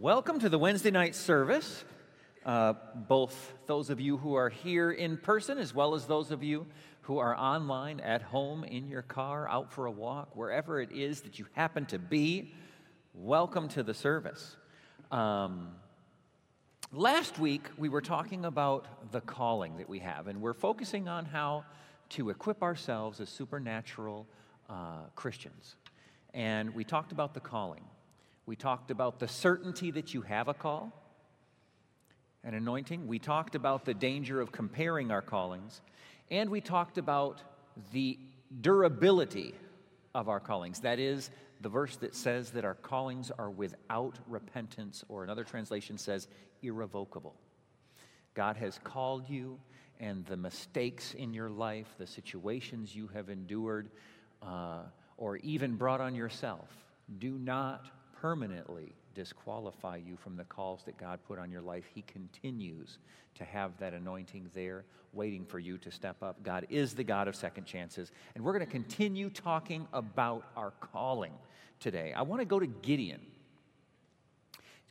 Welcome to the Wednesday night service. Uh, both those of you who are here in person, as well as those of you who are online, at home, in your car, out for a walk, wherever it is that you happen to be, welcome to the service. Um, last week, we were talking about the calling that we have, and we're focusing on how to equip ourselves as supernatural uh, Christians. And we talked about the calling. We talked about the certainty that you have a call, an anointing. We talked about the danger of comparing our callings. And we talked about the durability of our callings. That is, the verse that says that our callings are without repentance, or another translation says irrevocable. God has called you, and the mistakes in your life, the situations you have endured, uh, or even brought on yourself, do not permanently disqualify you from the calls that God put on your life. He continues to have that anointing there waiting for you to step up. God is the God of second chances. And we're going to continue talking about our calling today. I want to go to Gideon,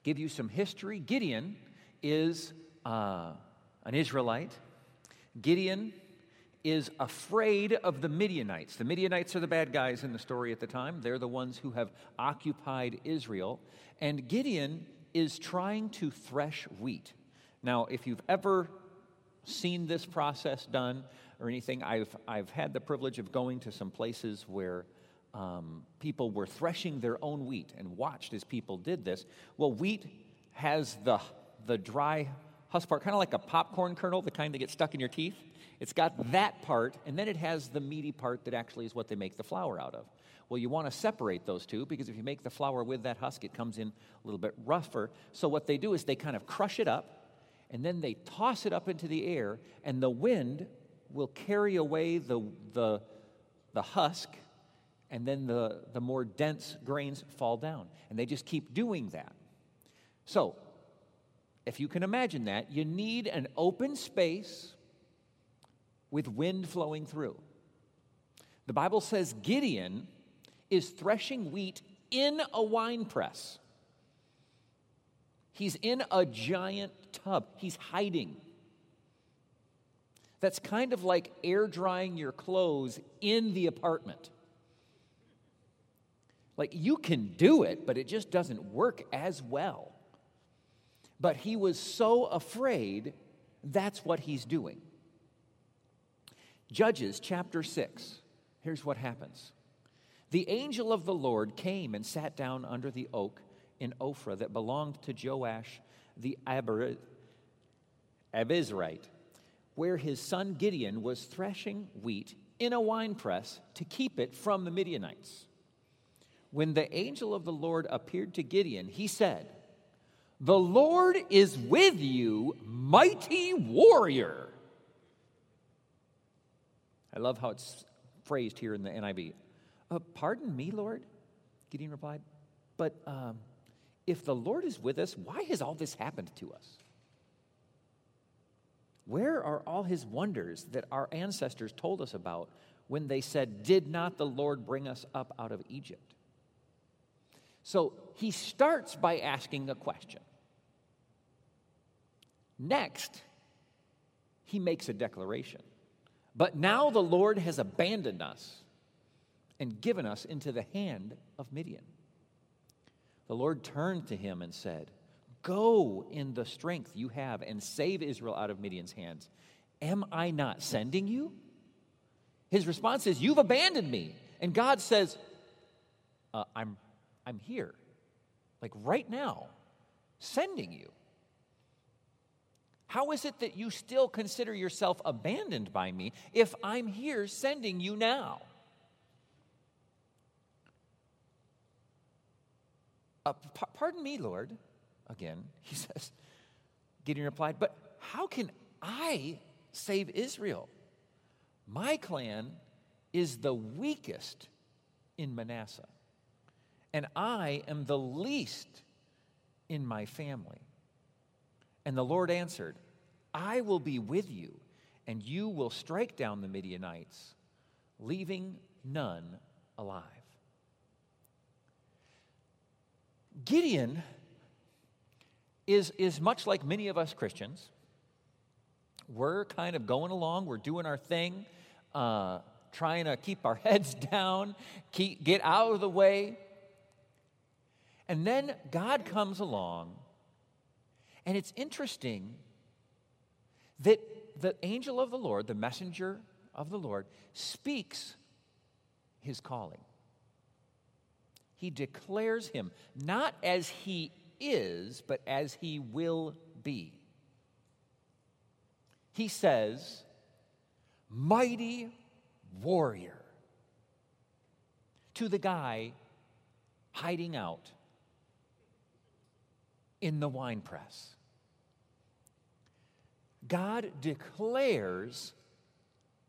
give you some history. Gideon is uh, an Israelite. Gideon is afraid of the Midianites. The Midianites are the bad guys in the story at the time. They're the ones who have occupied Israel. And Gideon is trying to thresh wheat. Now, if you've ever seen this process done or anything, I've, I've had the privilege of going to some places where um, people were threshing their own wheat and watched as people did this. Well, wheat has the, the dry husk part, kind of like a popcorn kernel, the kind that gets stuck in your teeth. It's got that part, and then it has the meaty part that actually is what they make the flour out of. Well, you want to separate those two because if you make the flour with that husk, it comes in a little bit rougher. So, what they do is they kind of crush it up and then they toss it up into the air, and the wind will carry away the, the, the husk, and then the, the more dense grains fall down. And they just keep doing that. So, if you can imagine that, you need an open space with wind flowing through. The Bible says Gideon is threshing wheat in a wine press. He's in a giant tub, he's hiding. That's kind of like air drying your clothes in the apartment. Like you can do it, but it just doesn't work as well. But he was so afraid, that's what he's doing. Judges chapter 6. Here's what happens. The angel of the Lord came and sat down under the oak in Ophrah that belonged to Joash the Abiezrite, where his son Gideon was threshing wheat in a winepress to keep it from the Midianites. When the angel of the Lord appeared to Gideon, he said, The Lord is with you, mighty warrior. I love how it's phrased here in the NIV. Uh, pardon me, Lord, Gideon replied, but um, if the Lord is with us, why has all this happened to us? Where are all his wonders that our ancestors told us about when they said, Did not the Lord bring us up out of Egypt? So he starts by asking a question. Next, he makes a declaration. But now the Lord has abandoned us and given us into the hand of Midian. The Lord turned to him and said, Go in the strength you have and save Israel out of Midian's hands. Am I not sending you? His response is, You've abandoned me. And God says, uh, I'm, I'm here, like right now, sending you. How is it that you still consider yourself abandoned by me if I'm here sending you now? Uh, p- pardon me, Lord. Again, he says, Gideon replied, But how can I save Israel? My clan is the weakest in Manasseh, and I am the least in my family. And the Lord answered, I will be with you, and you will strike down the Midianites, leaving none alive. Gideon is, is much like many of us Christians. We're kind of going along, we're doing our thing, uh, trying to keep our heads down, keep, get out of the way. And then God comes along, and it's interesting that the angel of the Lord, the messenger of the Lord, speaks his calling. He declares him not as he is, but as he will be. He says, Mighty warrior, to the guy hiding out in the wine press. God declares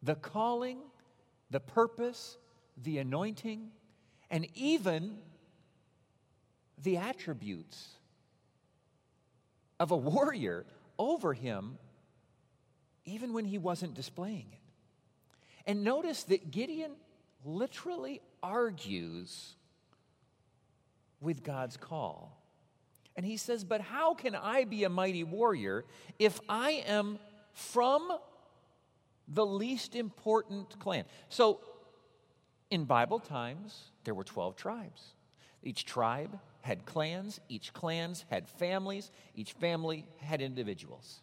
the calling, the purpose, the anointing, and even the attributes of a warrior over him, even when he wasn't displaying it. And notice that Gideon literally argues with God's call. And he says, But how can I be a mighty warrior if I am from the least important clan? So, in Bible times, there were 12 tribes. Each tribe had clans, each clans had families, each family had individuals.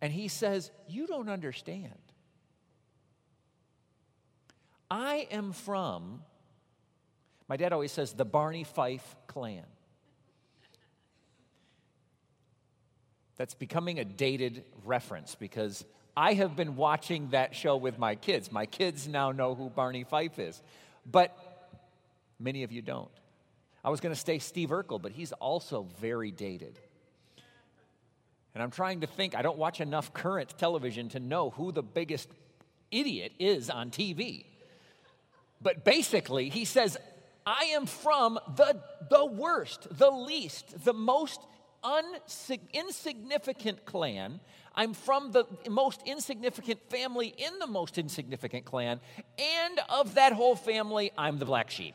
And he says, You don't understand. I am from, my dad always says, the Barney Fife clan. That's becoming a dated reference because I have been watching that show with my kids. My kids now know who Barney Fife is, but many of you don't. I was going to say Steve Urkel, but he's also very dated. And I'm trying to think, I don't watch enough current television to know who the biggest idiot is on TV. But basically, he says, I am from the, the worst, the least, the most unsig- insignificant clan. I'm from the most insignificant family in the most insignificant clan. And of that whole family, I'm the black sheep.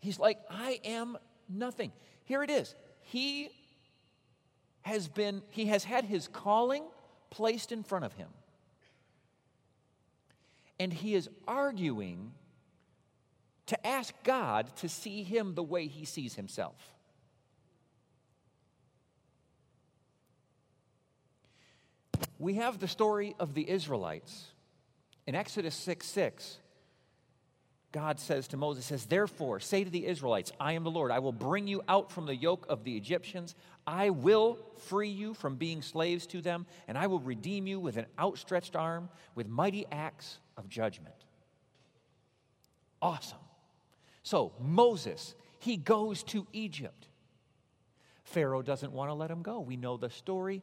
He's like, I am nothing. Here it is. He has been, he has had his calling placed in front of him. And he is arguing to ask God to see him the way he sees himself. We have the story of the Israelites. In Exodus 6 6, God says to Moses, says, Therefore, say to the Israelites, I am the Lord. I will bring you out from the yoke of the Egyptians. I will free you from being slaves to them, and I will redeem you with an outstretched arm, with mighty acts of judgment. Awesome. So, Moses, he goes to Egypt. Pharaoh doesn't want to let him go. We know the story.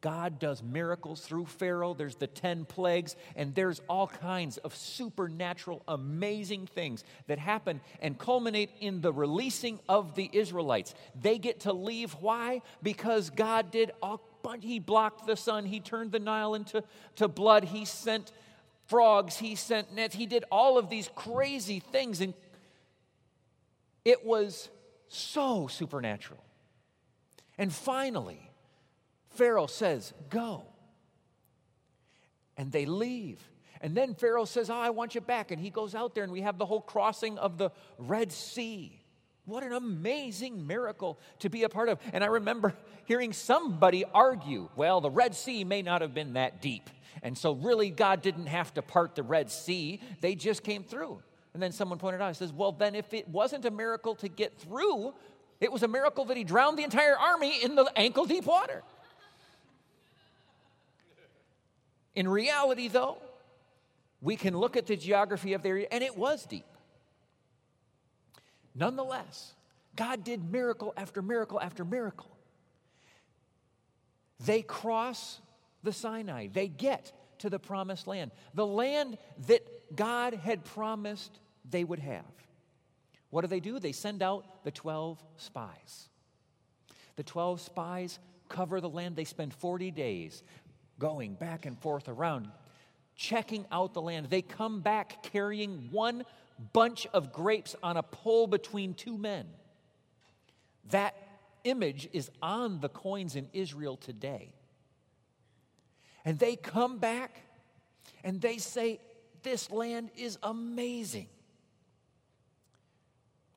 God does miracles through Pharaoh. There's the 10 plagues, and there's all kinds of supernatural, amazing things that happen and culminate in the releasing of the Israelites. They get to leave. Why? Because God did all, but he blocked the sun, he turned the Nile into to blood, he sent frogs, he sent nets, he did all of these crazy things, and it was so supernatural. And finally, Pharaoh says, Go. And they leave. And then Pharaoh says, Oh, I want you back. And he goes out there, and we have the whole crossing of the Red Sea. What an amazing miracle to be a part of. And I remember hearing somebody argue, well, the Red Sea may not have been that deep. And so, really, God didn't have to part the Red Sea, they just came through. And then someone pointed out, says, well, then if it wasn't a miracle to get through, it was a miracle that he drowned the entire army in the ankle deep water. In reality, though, we can look at the geography of the area, and it was deep. Nonetheless, God did miracle after miracle after miracle. They cross the Sinai, they get to the promised land, the land that God had promised they would have. What do they do? They send out the 12 spies. The 12 spies cover the land. They spend 40 days going back and forth around, checking out the land. They come back carrying one bunch of grapes on a pole between two men. That image is on the coins in Israel today. And they come back and they say, This land is amazing.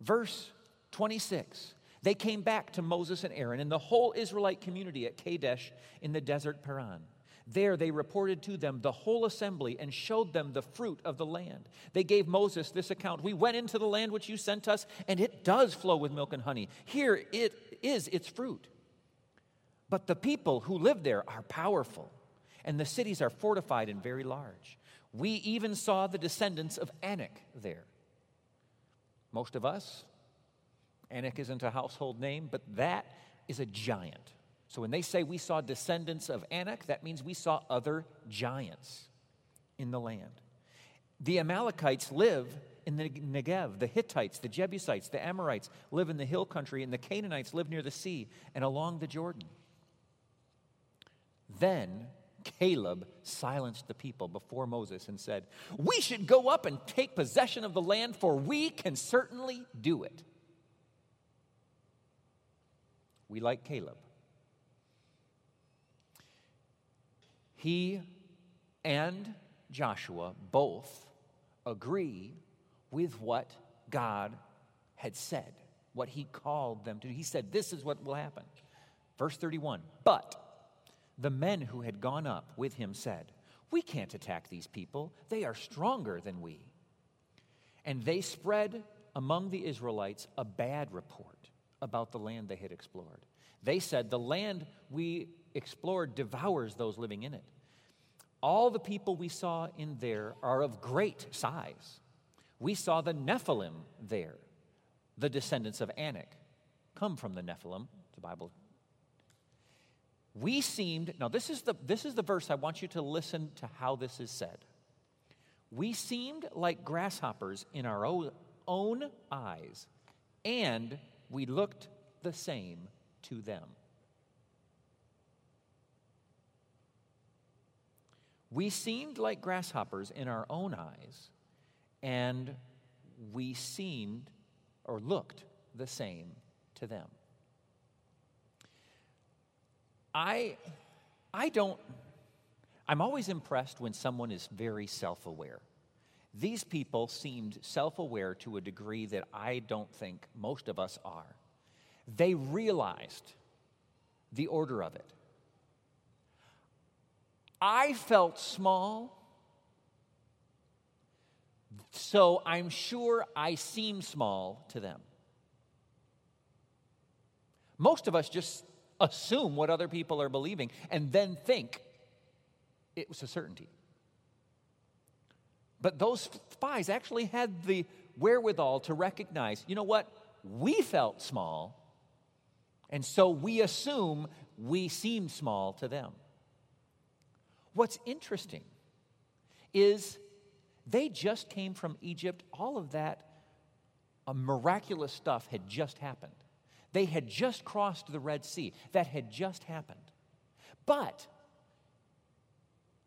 Verse 26 They came back to Moses and Aaron and the whole Israelite community at Kadesh in the desert Paran. There they reported to them the whole assembly and showed them the fruit of the land. They gave Moses this account We went into the land which you sent us, and it does flow with milk and honey. Here it is its fruit. But the people who live there are powerful, and the cities are fortified and very large. We even saw the descendants of Anak there. Most of us, Anak isn't a household name, but that is a giant. So when they say we saw descendants of Anak, that means we saw other giants in the land. The Amalekites live in the Negev. The Hittites, the Jebusites, the Amorites live in the hill country, and the Canaanites live near the sea and along the Jordan. Then Caleb silenced the people before Moses and said, We should go up and take possession of the land, for we can certainly do it. We like Caleb. He and Joshua both agree with what God had said, what he called them to do. He said, This is what will happen. Verse 31 But the men who had gone up with him said, We can't attack these people, they are stronger than we. And they spread among the Israelites a bad report about the land they had explored. They said, The land we explored devours those living in it. All the people we saw in there are of great size. We saw the Nephilim there, the descendants of Anak, come from the Nephilim, the Bible. We seemed, now this is the, this is the verse I want you to listen to how this is said. We seemed like grasshoppers in our own eyes, and we looked the same to them. We seemed like grasshoppers in our own eyes, and we seemed or looked the same to them. I, I don't, I'm always impressed when someone is very self aware. These people seemed self aware to a degree that I don't think most of us are. They realized the order of it. I felt small, so I'm sure I seem small to them. Most of us just assume what other people are believing and then think it was a certainty. But those spies actually had the wherewithal to recognize you know what? We felt small, and so we assume we seem small to them. What's interesting is they just came from Egypt. All of that miraculous stuff had just happened. They had just crossed the Red Sea. That had just happened. But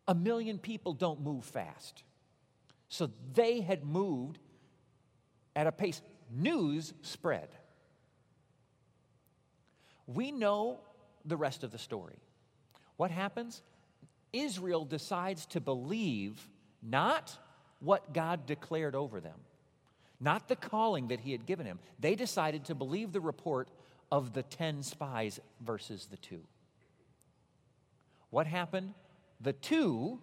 a million people don't move fast. So they had moved at a pace. News spread. We know the rest of the story. What happens? Israel decides to believe not what God declared over them, not the calling that He had given him. They decided to believe the report of the 10 spies versus the two. What happened? The two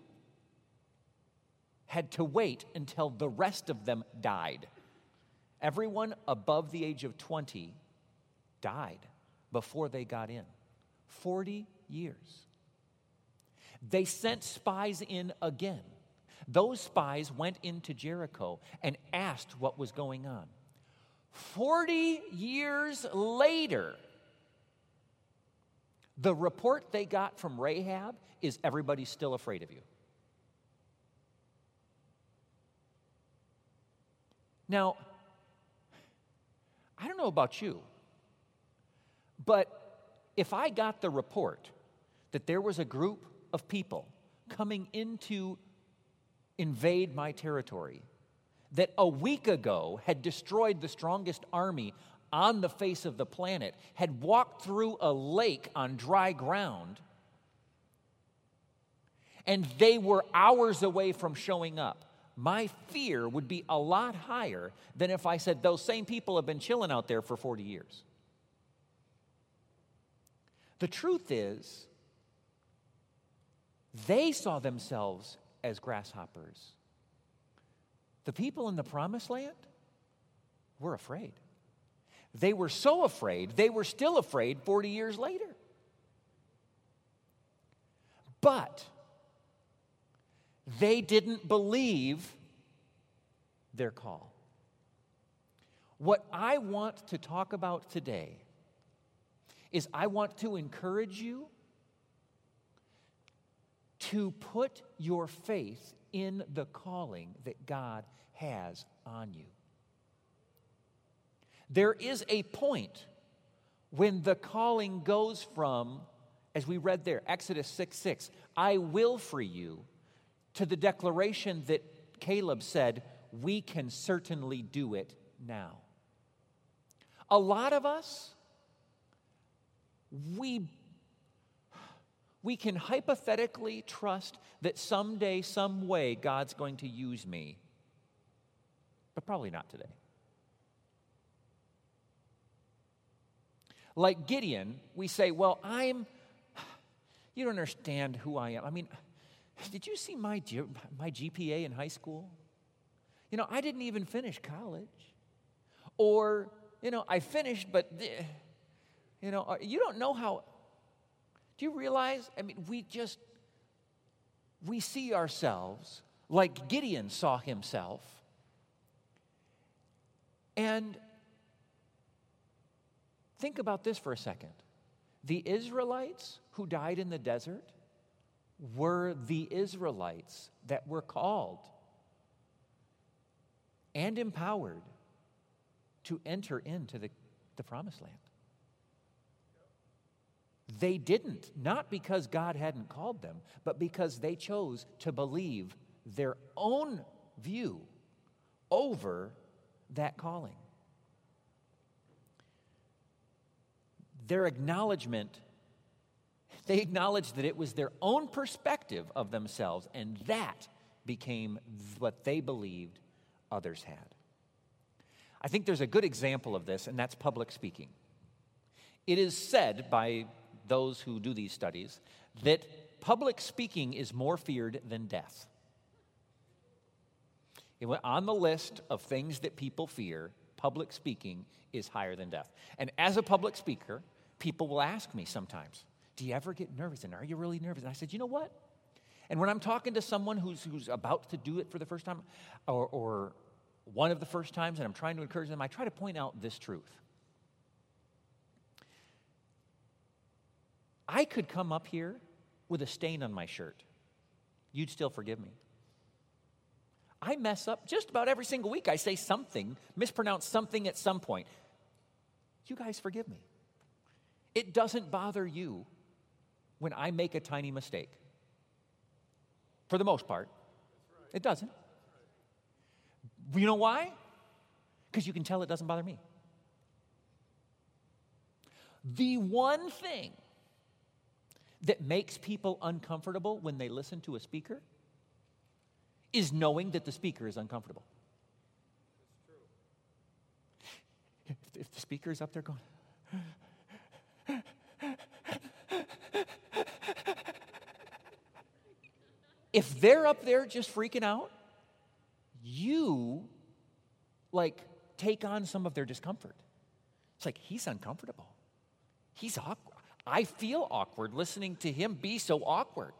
had to wait until the rest of them died. Everyone above the age of 20 died before they got in. 40 years. They sent spies in again. Those spies went into Jericho and asked what was going on. 40 years later, the report they got from Rahab is everybody's still afraid of you. Now, I don't know about you, but if I got the report that there was a group of people coming into invade my territory that a week ago had destroyed the strongest army on the face of the planet had walked through a lake on dry ground and they were hours away from showing up, my fear would be a lot higher than if I said those same people have been chilling out there for 40 years. The truth is, they saw themselves as grasshoppers. The people in the promised land were afraid. They were so afraid, they were still afraid 40 years later. But they didn't believe their call. What I want to talk about today is I want to encourage you to put your faith in the calling that God has on you. There is a point when the calling goes from, as we read there, Exodus 6 6, I will free you, to the declaration that Caleb said, we can certainly do it now. A lot of us, we, we can hypothetically trust that someday, some way, God's going to use me, but probably not today. Like Gideon, we say, Well, I'm, you don't understand who I am. I mean, did you see my, my GPA in high school? You know, I didn't even finish college. Or, you know, I finished, but, you know, uh, you don't know how. Do you realize? I mean, we just, we see ourselves like Gideon saw himself. And think about this for a second. The Israelites who died in the desert, were the Israelites that were called and empowered to enter into the, the promised land. They didn't, not because God hadn't called them, but because they chose to believe their own view over that calling. Their acknowledgement they acknowledged that it was their own perspective of themselves, and that became what they believed others had. I think there's a good example of this, and that's public speaking. It is said by those who do these studies that public speaking is more feared than death. It went on the list of things that people fear, public speaking is higher than death. And as a public speaker, people will ask me sometimes, do you ever get nervous? And are you really nervous? And I said, You know what? And when I'm talking to someone who's, who's about to do it for the first time or, or one of the first times and I'm trying to encourage them, I try to point out this truth. I could come up here with a stain on my shirt. You'd still forgive me. I mess up just about every single week. I say something, mispronounce something at some point. You guys forgive me. It doesn't bother you when I make a tiny mistake. For the most part, it doesn't. You know why? Because you can tell it doesn't bother me. The one thing that makes people uncomfortable when they listen to a speaker is knowing that the speaker is uncomfortable. If, if the speaker is up there going, if they're up there just freaking out, you like take on some of their discomfort. It's like he's uncomfortable. He's awkward. I feel awkward listening to him be so awkward.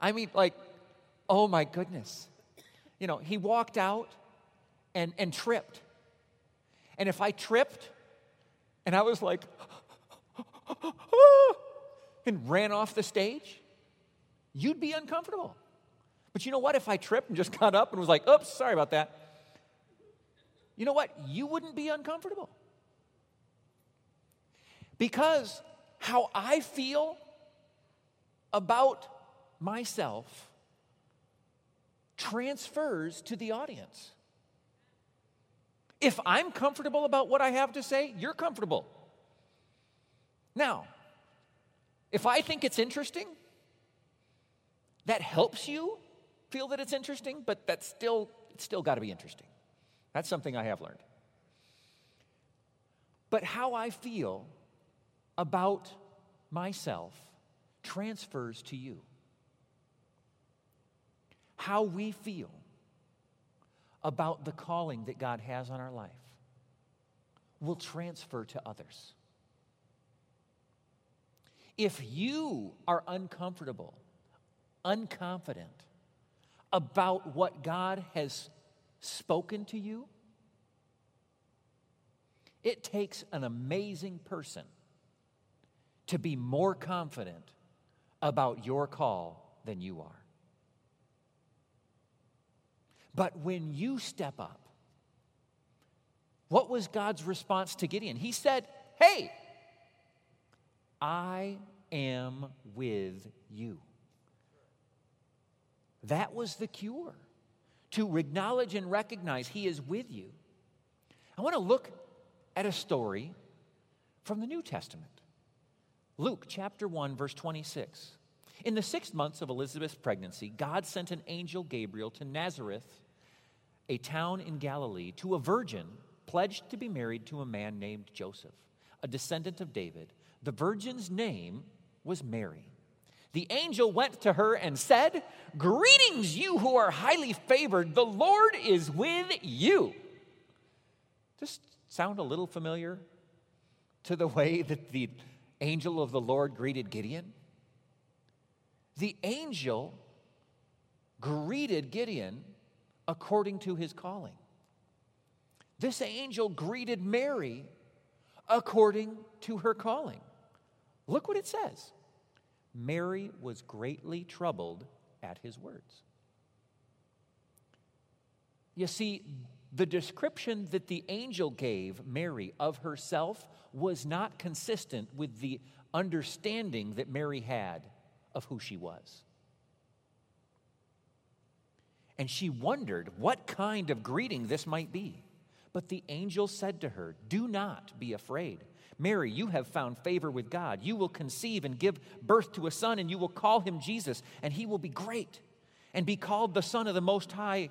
I mean, like, oh my goodness. You know, he walked out and, and tripped. And if I tripped and I was like, and ran off the stage, you'd be uncomfortable. But you know what? If I tripped and just got up and was like, oops, sorry about that, you know what? You wouldn't be uncomfortable. Because how I feel about myself transfers to the audience. If I'm comfortable about what I have to say, you're comfortable. Now, if I think it's interesting, that helps you feel that it's interesting, but that's still it's still got to be interesting. That's something I have learned. But how I feel about myself transfers to you. How we feel about the calling that God has on our life will transfer to others. If you are uncomfortable, unconfident about what God has spoken to you, it takes an amazing person to be more confident about your call than you are. But when you step up, what was God's response to Gideon? He said, Hey, I am with you. That was the cure to acknowledge and recognize He is with you. I want to look at a story from the New Testament. Luke chapter 1, verse 26. In the sixth months of Elizabeth's pregnancy, God sent an angel Gabriel to Nazareth, a town in Galilee, to a virgin pledged to be married to a man named Joseph, a descendant of David. The virgin's name was Mary. The angel went to her and said, Greetings, you who are highly favored, the Lord is with you. Just sound a little familiar to the way that the angel of the Lord greeted Gideon? The angel greeted Gideon according to his calling. This angel greeted Mary according to her calling. Look what it says Mary was greatly troubled at his words. You see, the description that the angel gave Mary of herself was not consistent with the understanding that Mary had of who she was. And she wondered what kind of greeting this might be. But the angel said to her, Do not be afraid. Mary, you have found favor with God. You will conceive and give birth to a son, and you will call him Jesus, and he will be great and be called the Son of the Most High.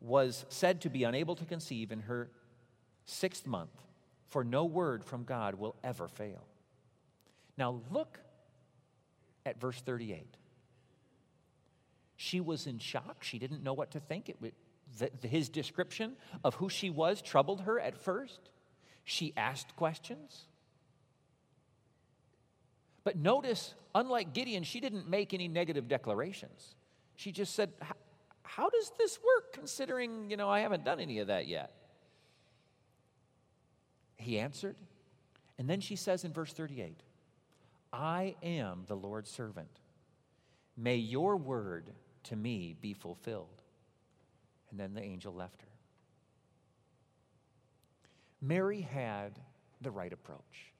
was said to be unable to conceive in her sixth month, for no word from God will ever fail. Now look at verse 38. She was in shock. She didn't know what to think. It, the, his description of who she was troubled her at first. She asked questions. But notice, unlike Gideon, she didn't make any negative declarations. She just said, How does this work considering, you know, I haven't done any of that yet? He answered. And then she says in verse 38 I am the Lord's servant. May your word to me be fulfilled. And then the angel left her. Mary had the right approach.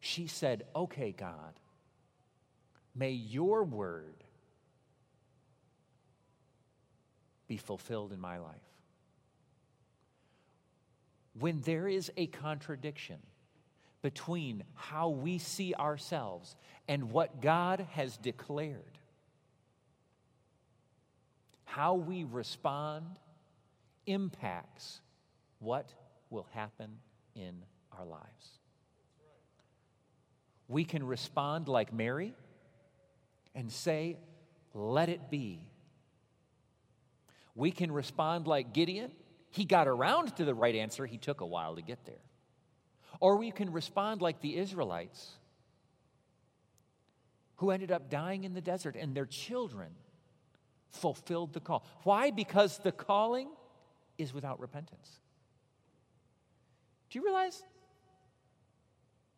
She said, Okay, God, may your word be fulfilled in my life when there is a contradiction between how we see ourselves and what God has declared, how we respond impacts what will happen in our lives. We can respond like Mary and say, Let it be. We can respond like Gideon he got around to the right answer, he took a while to get there. Or we can respond like the Israelites who ended up dying in the desert and their children fulfilled the call. Why? Because the calling is without repentance. Do you realize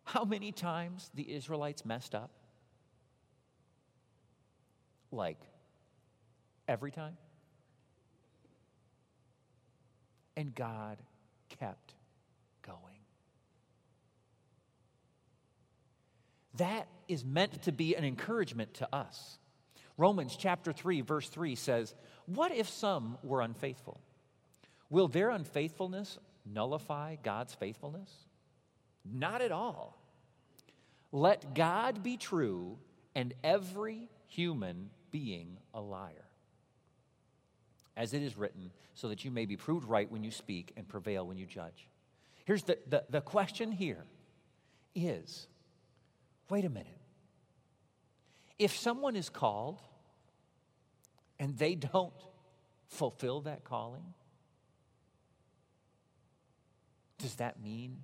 how many times the Israelites messed up? Like every time? And God kept going. That is meant to be an encouragement to us. Romans chapter 3, verse 3 says, What if some were unfaithful? Will their unfaithfulness nullify God's faithfulness? Not at all. Let God be true and every human being a liar. As it is written, so that you may be proved right when you speak and prevail when you judge. Here's the, the, the question here is wait a minute. If someone is called and they don't fulfill that calling, does that mean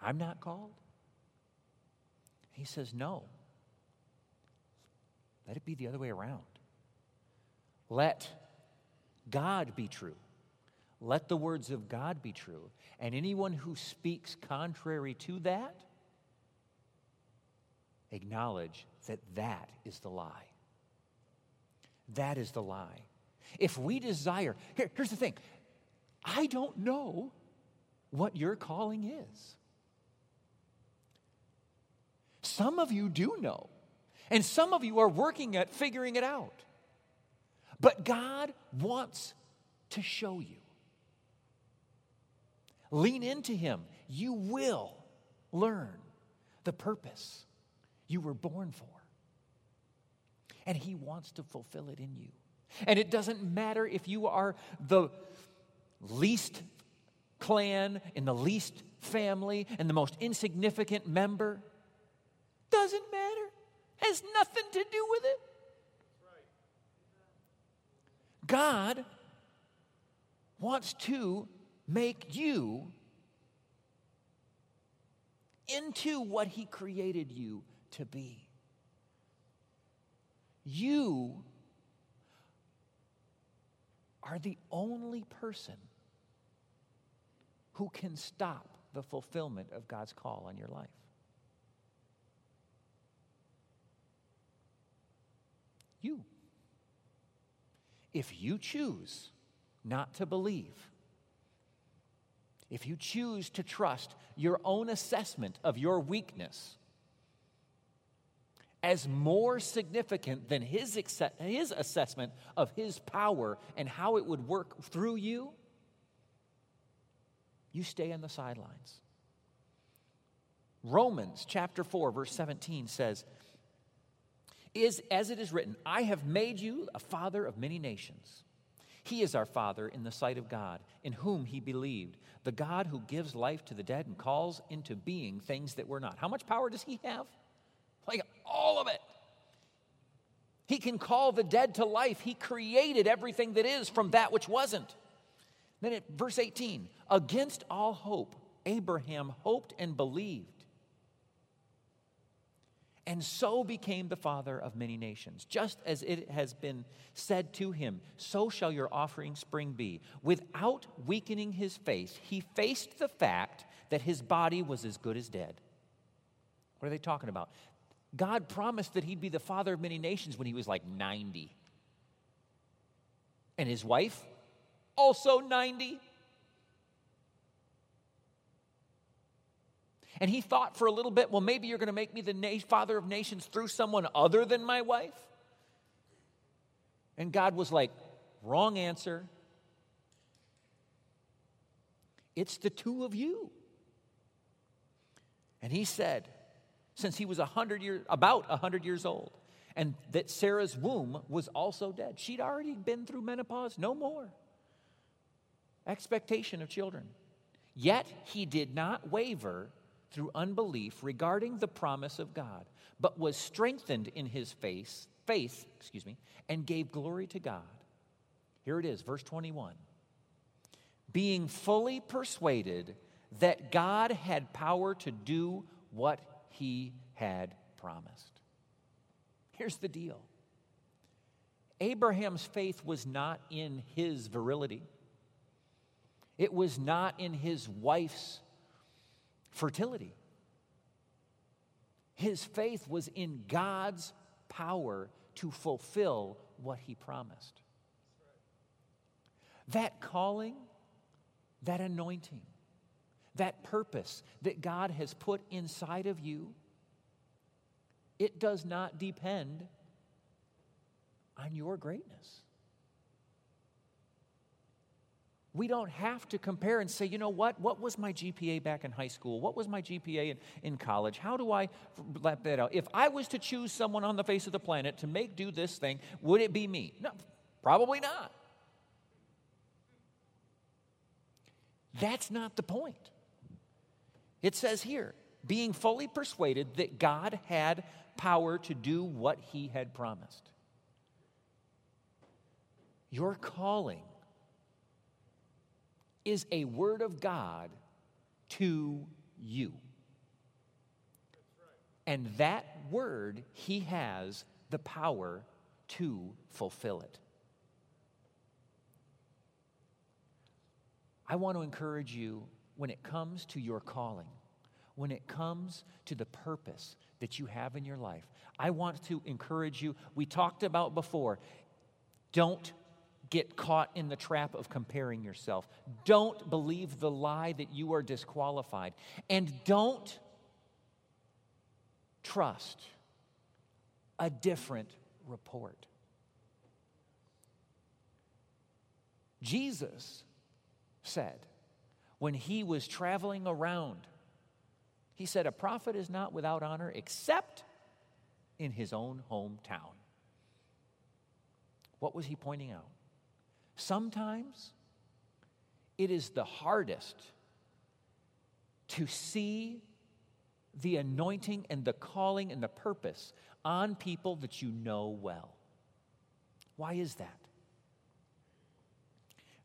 I'm not called? He says, No. Let it be the other way around. Let God be true. Let the words of God be true. And anyone who speaks contrary to that, acknowledge that that is the lie. That is the lie. If we desire, here, here's the thing I don't know what your calling is. Some of you do know, and some of you are working at figuring it out. But God wants to show you. Lean into Him. You will learn the purpose you were born for. And He wants to fulfill it in you. And it doesn't matter if you are the least clan, in the least family, and the most insignificant member. Doesn't matter. Has nothing to do with it. God wants to make you into what He created you to be. You are the only person who can stop the fulfillment of God's call on your life. You. If you choose not to believe, if you choose to trust your own assessment of your weakness as more significant than his, his assessment of his power and how it would work through you, you stay on the sidelines. Romans chapter 4, verse 17 says, is as it is written, I have made you a father of many nations. He is our Father in the sight of God, in whom he believed, the God who gives life to the dead and calls into being things that were not. How much power does he have? Like all of it. He can call the dead to life. He created everything that is from that which wasn't. Then at verse 18, against all hope, Abraham hoped and believed and so became the father of many nations. Just as it has been said to him, so shall your offering spring be. Without weakening his face, he faced the fact that his body was as good as dead. What are they talking about? God promised that he'd be the father of many nations when he was like 90. And his wife, also 90. And he thought for a little bit, well, maybe you're going to make me the na- father of nations through someone other than my wife. And God was like, wrong answer. It's the two of you. And he said, since he was a hundred years, about a hundred years old, and that Sarah's womb was also dead. She'd already been through menopause, no more. Expectation of children. Yet he did not waver through unbelief regarding the promise of God, but was strengthened in his faith, faith, excuse me, and gave glory to God. Here it is, verse 21. Being fully persuaded that God had power to do what he had promised. Here's the deal Abraham's faith was not in his virility. it was not in his wife's fertility. His faith was in God's power to fulfill what he promised. That calling, that anointing, that purpose that God has put inside of you, it does not depend on your greatness. We don't have to compare and say, you know what? What was my GPA back in high school? What was my GPA in, in college? How do I let that out? If I was to choose someone on the face of the planet to make do this thing, would it be me? No, probably not. That's not the point. It says here, being fully persuaded that God had power to do what he had promised. Your calling is a word of God to you. And that word, he has the power to fulfill it. I want to encourage you when it comes to your calling, when it comes to the purpose that you have in your life. I want to encourage you. We talked about before don't get caught in the trap of comparing yourself. Don't believe the lie that you are disqualified. And don't trust a different report. Jesus said when he was traveling around, he said, A prophet is not without honor except in his own hometown. What was he pointing out? Sometimes it is the hardest to see the anointing and the calling and the purpose on people that you know well. Why is that?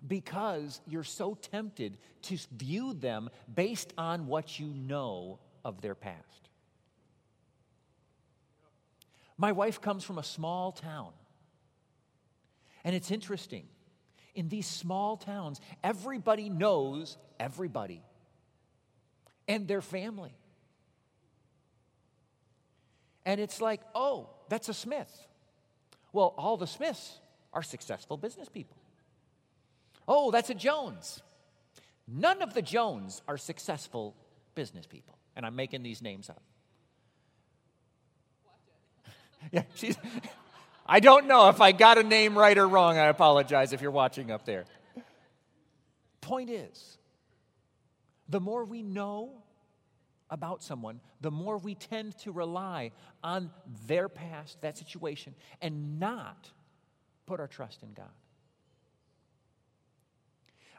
Because you're so tempted to view them based on what you know of their past. My wife comes from a small town. And it's interesting in these small towns, everybody knows everybody and their family. And it's like, oh, that's a Smith. Well, all the Smiths are successful business people. Oh, that's a Jones. None of the Jones are successful business people. And I'm making these names up. yeah, she's. I don't know if I got a name right or wrong. I apologize if you're watching up there. Point is, the more we know about someone, the more we tend to rely on their past, that situation, and not put our trust in God.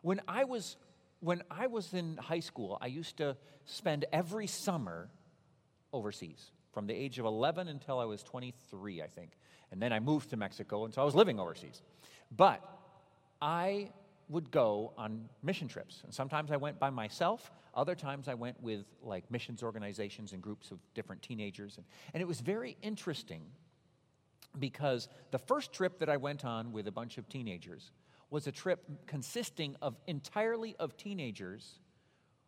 When I was when I was in high school, I used to spend every summer overseas from the age of 11 until I was 23, I think. And then I moved to Mexico, and so I was living overseas. But I would go on mission trips. And sometimes I went by myself, other times I went with like missions organizations and groups of different teenagers. And, and it was very interesting because the first trip that I went on with a bunch of teenagers was a trip consisting of entirely of teenagers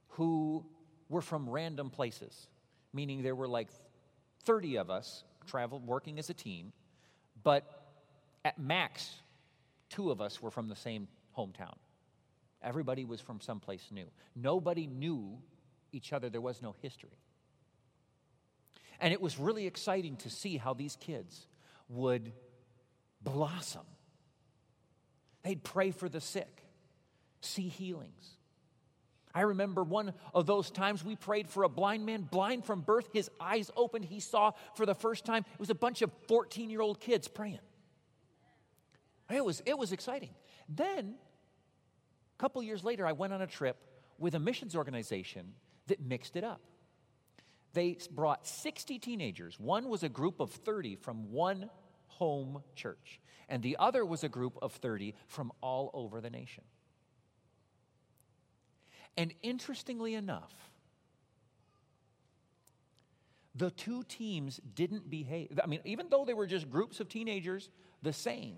who were from random places, meaning there were like 30 of us traveled working as a team, but at max, two of us were from the same hometown. Everybody was from someplace new. Nobody knew each other, there was no history. And it was really exciting to see how these kids would blossom. They'd pray for the sick, see healings. I remember one of those times we prayed for a blind man, blind from birth, his eyes opened, he saw for the first time. It was a bunch of 14 year old kids praying. It was, it was exciting. Then, a couple years later, I went on a trip with a missions organization that mixed it up. They brought 60 teenagers. One was a group of 30 from one home church, and the other was a group of 30 from all over the nation. And interestingly enough, the two teams didn't behave. I mean, even though they were just groups of teenagers, the same.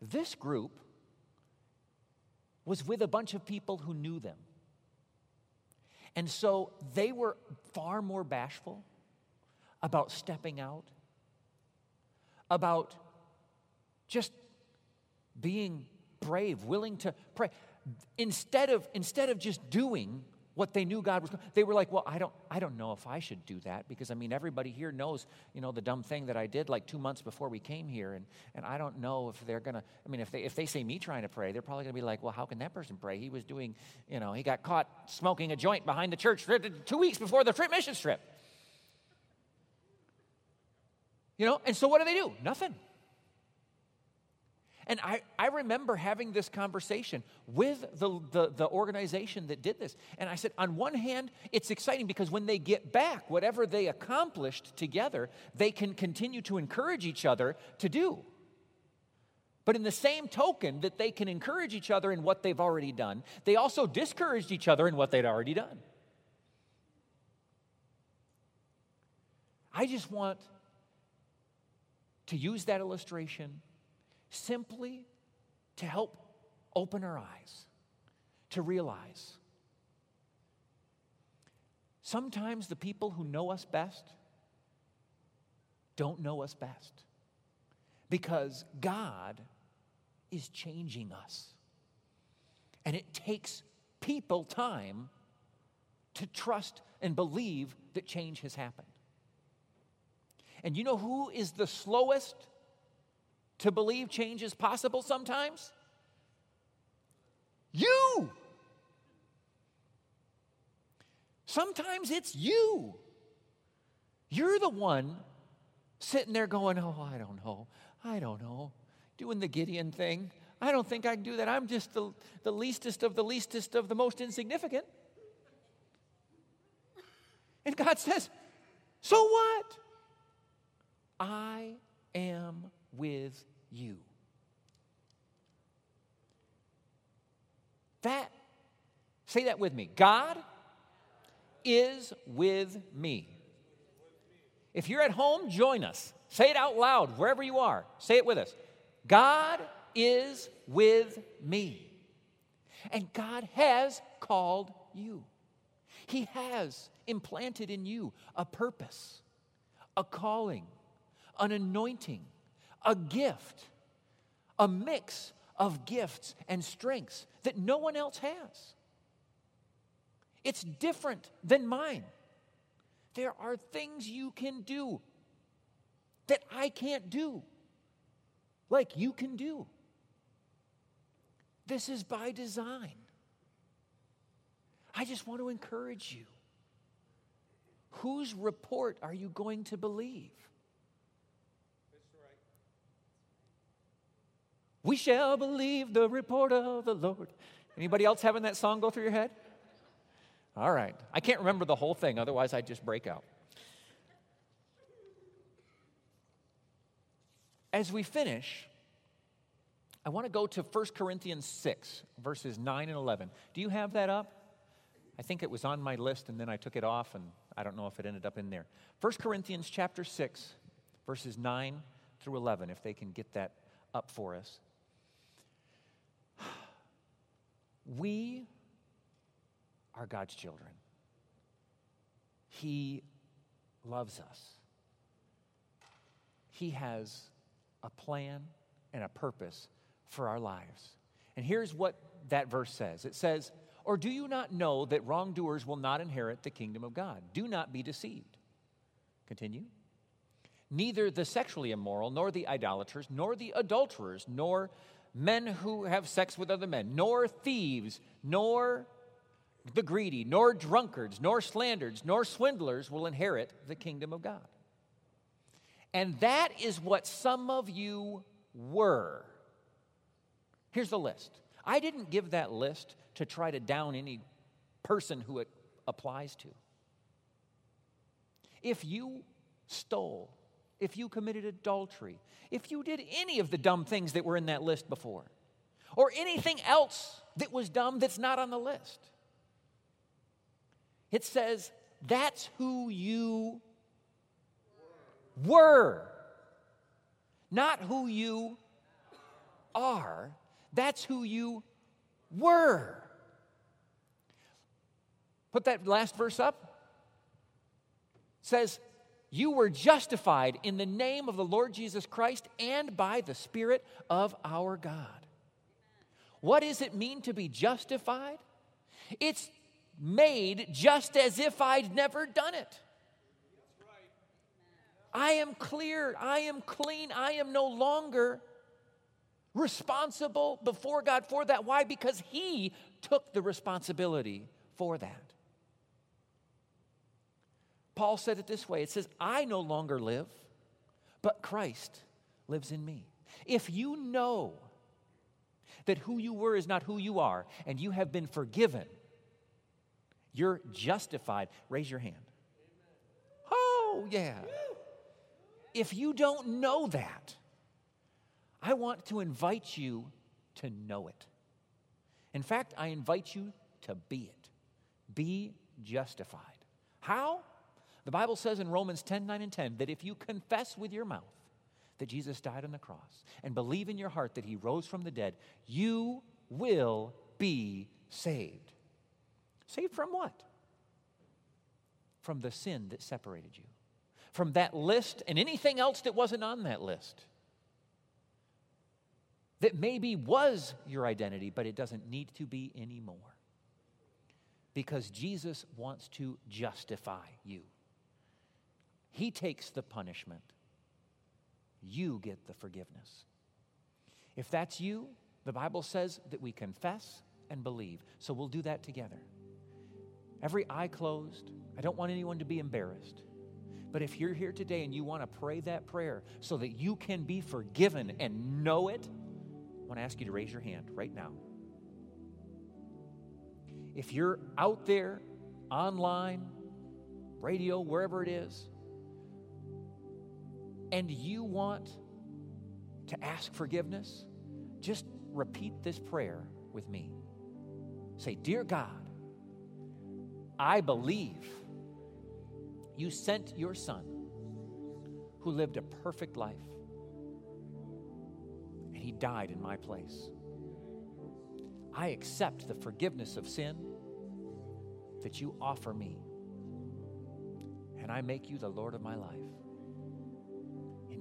This group was with a bunch of people who knew them. And so they were far more bashful about stepping out, about just being brave, willing to pray. Instead of, instead of just doing what they knew God was they were like, well, I don't, I don't know if I should do that because I mean everybody here knows, you know, the dumb thing that I did like two months before we came here, and, and I don't know if they're gonna I mean if they if they say me trying to pray, they're probably gonna be like, well, how can that person pray? He was doing, you know, he got caught smoking a joint behind the church two weeks before the trip mission trip. You know, and so what do they do? Nothing. And I, I remember having this conversation with the, the, the, organization that did this. And I said, on one hand, it's exciting because when they get back, whatever they accomplished together, they can continue to encourage each other to do. But in the same token that they can encourage each other in what they've already done, they also discouraged each other in what they'd already done. I just want to use that illustration simply to help open our eyes to realize sometimes the people who know us best don't know us best because God is changing us. And it takes people time to trust and believe that change has happened. And you know who is the slowest to believe change is possible sometimes? You. Sometimes it's you. You're the one sitting there going, Oh, I don't know. I don't know. Doing the Gideon thing. I don't think I can do that. I'm just the, the leastest of the leastest of the most insignificant. And God says, So what? I am with you. That, say that with me. God is with me. If you're at home, join us. Say it out loud wherever you are. Say it with us. God is with me. And God has called you. He has implanted in you a purpose, a calling, an anointing a gift, a mix of gifts and strengths that no one else has. It's different than mine. There are things you can do that I can't do, like you can do. This is by design. I just want to encourage you. Whose report are you going to believe? We shall believe the report of the Lord. Anybody else having that song go through your head? All right. I can't remember the whole thing, otherwise, I'd just break out. As we finish, I want to go to 1 Corinthians 6, verses 9 and 11. Do you have that up? I think it was on my list and then I took it off and I don't know if it ended up in there. 1 Corinthians chapter 6, verses 9 through 11, if they can get that up for us. We are God's children. He loves us. He has a plan and a purpose for our lives. And here's what that verse says it says, Or do you not know that wrongdoers will not inherit the kingdom of God? Do not be deceived. Continue. Neither the sexually immoral, nor the idolaters, nor the adulterers, nor men who have sex with other men, nor thieves, nor the greedy, nor drunkards, nor slanderers, nor swindlers will inherit the kingdom of God. And that is what some of you were. Here's the list. I didn't give that list to try to down any person who it applies to. If you stole, if you committed adultery, if you did any of the dumb things that were in that list before, or anything else that was dumb that's not on the list. It says, that's who you were, not who you are. That's who you were. Put that last verse up. It says, You were justified in the name of the Lord Jesus Christ and by the Spirit of our God. What does it mean to be justified? It's made just as if I'd never done it. I am clear. I am clean. I am no longer responsible before God for that. Why? Because He took the responsibility for that. Paul said it this way it says, I no longer live, but Christ lives in me. If you know that who you were is not who you are, and you have been forgiven, you're justified. Raise your hand. Oh, yeah. If you don't know that, I want to invite you to know it. In fact, I invite you to be it. Be justified. How? The Bible says in Romans 10 9 and 10 that if you confess with your mouth that Jesus died on the cross and believe in your heart that he rose from the dead, you will be saved. Saved from what? From the sin that separated you, from that list and anything else that wasn't on that list. That maybe was your identity, but it doesn't need to be anymore. Because Jesus wants to justify you. He takes the punishment, you get the forgiveness. If that's you, the Bible says that we confess and believe. So we'll do that together. Every eye closed. I don't want anyone to be embarrassed. But if you're here today and you want to pray that prayer so that you can be forgiven and know it, I want to ask you to raise your hand right now. If you're out there, online, radio, wherever it is, and you want to ask forgiveness, just repeat this prayer with me. Say, Dear God, I believe you sent your son who lived a perfect life and he died in my place. I accept the forgiveness of sin that you offer me, and I make you the Lord of my life.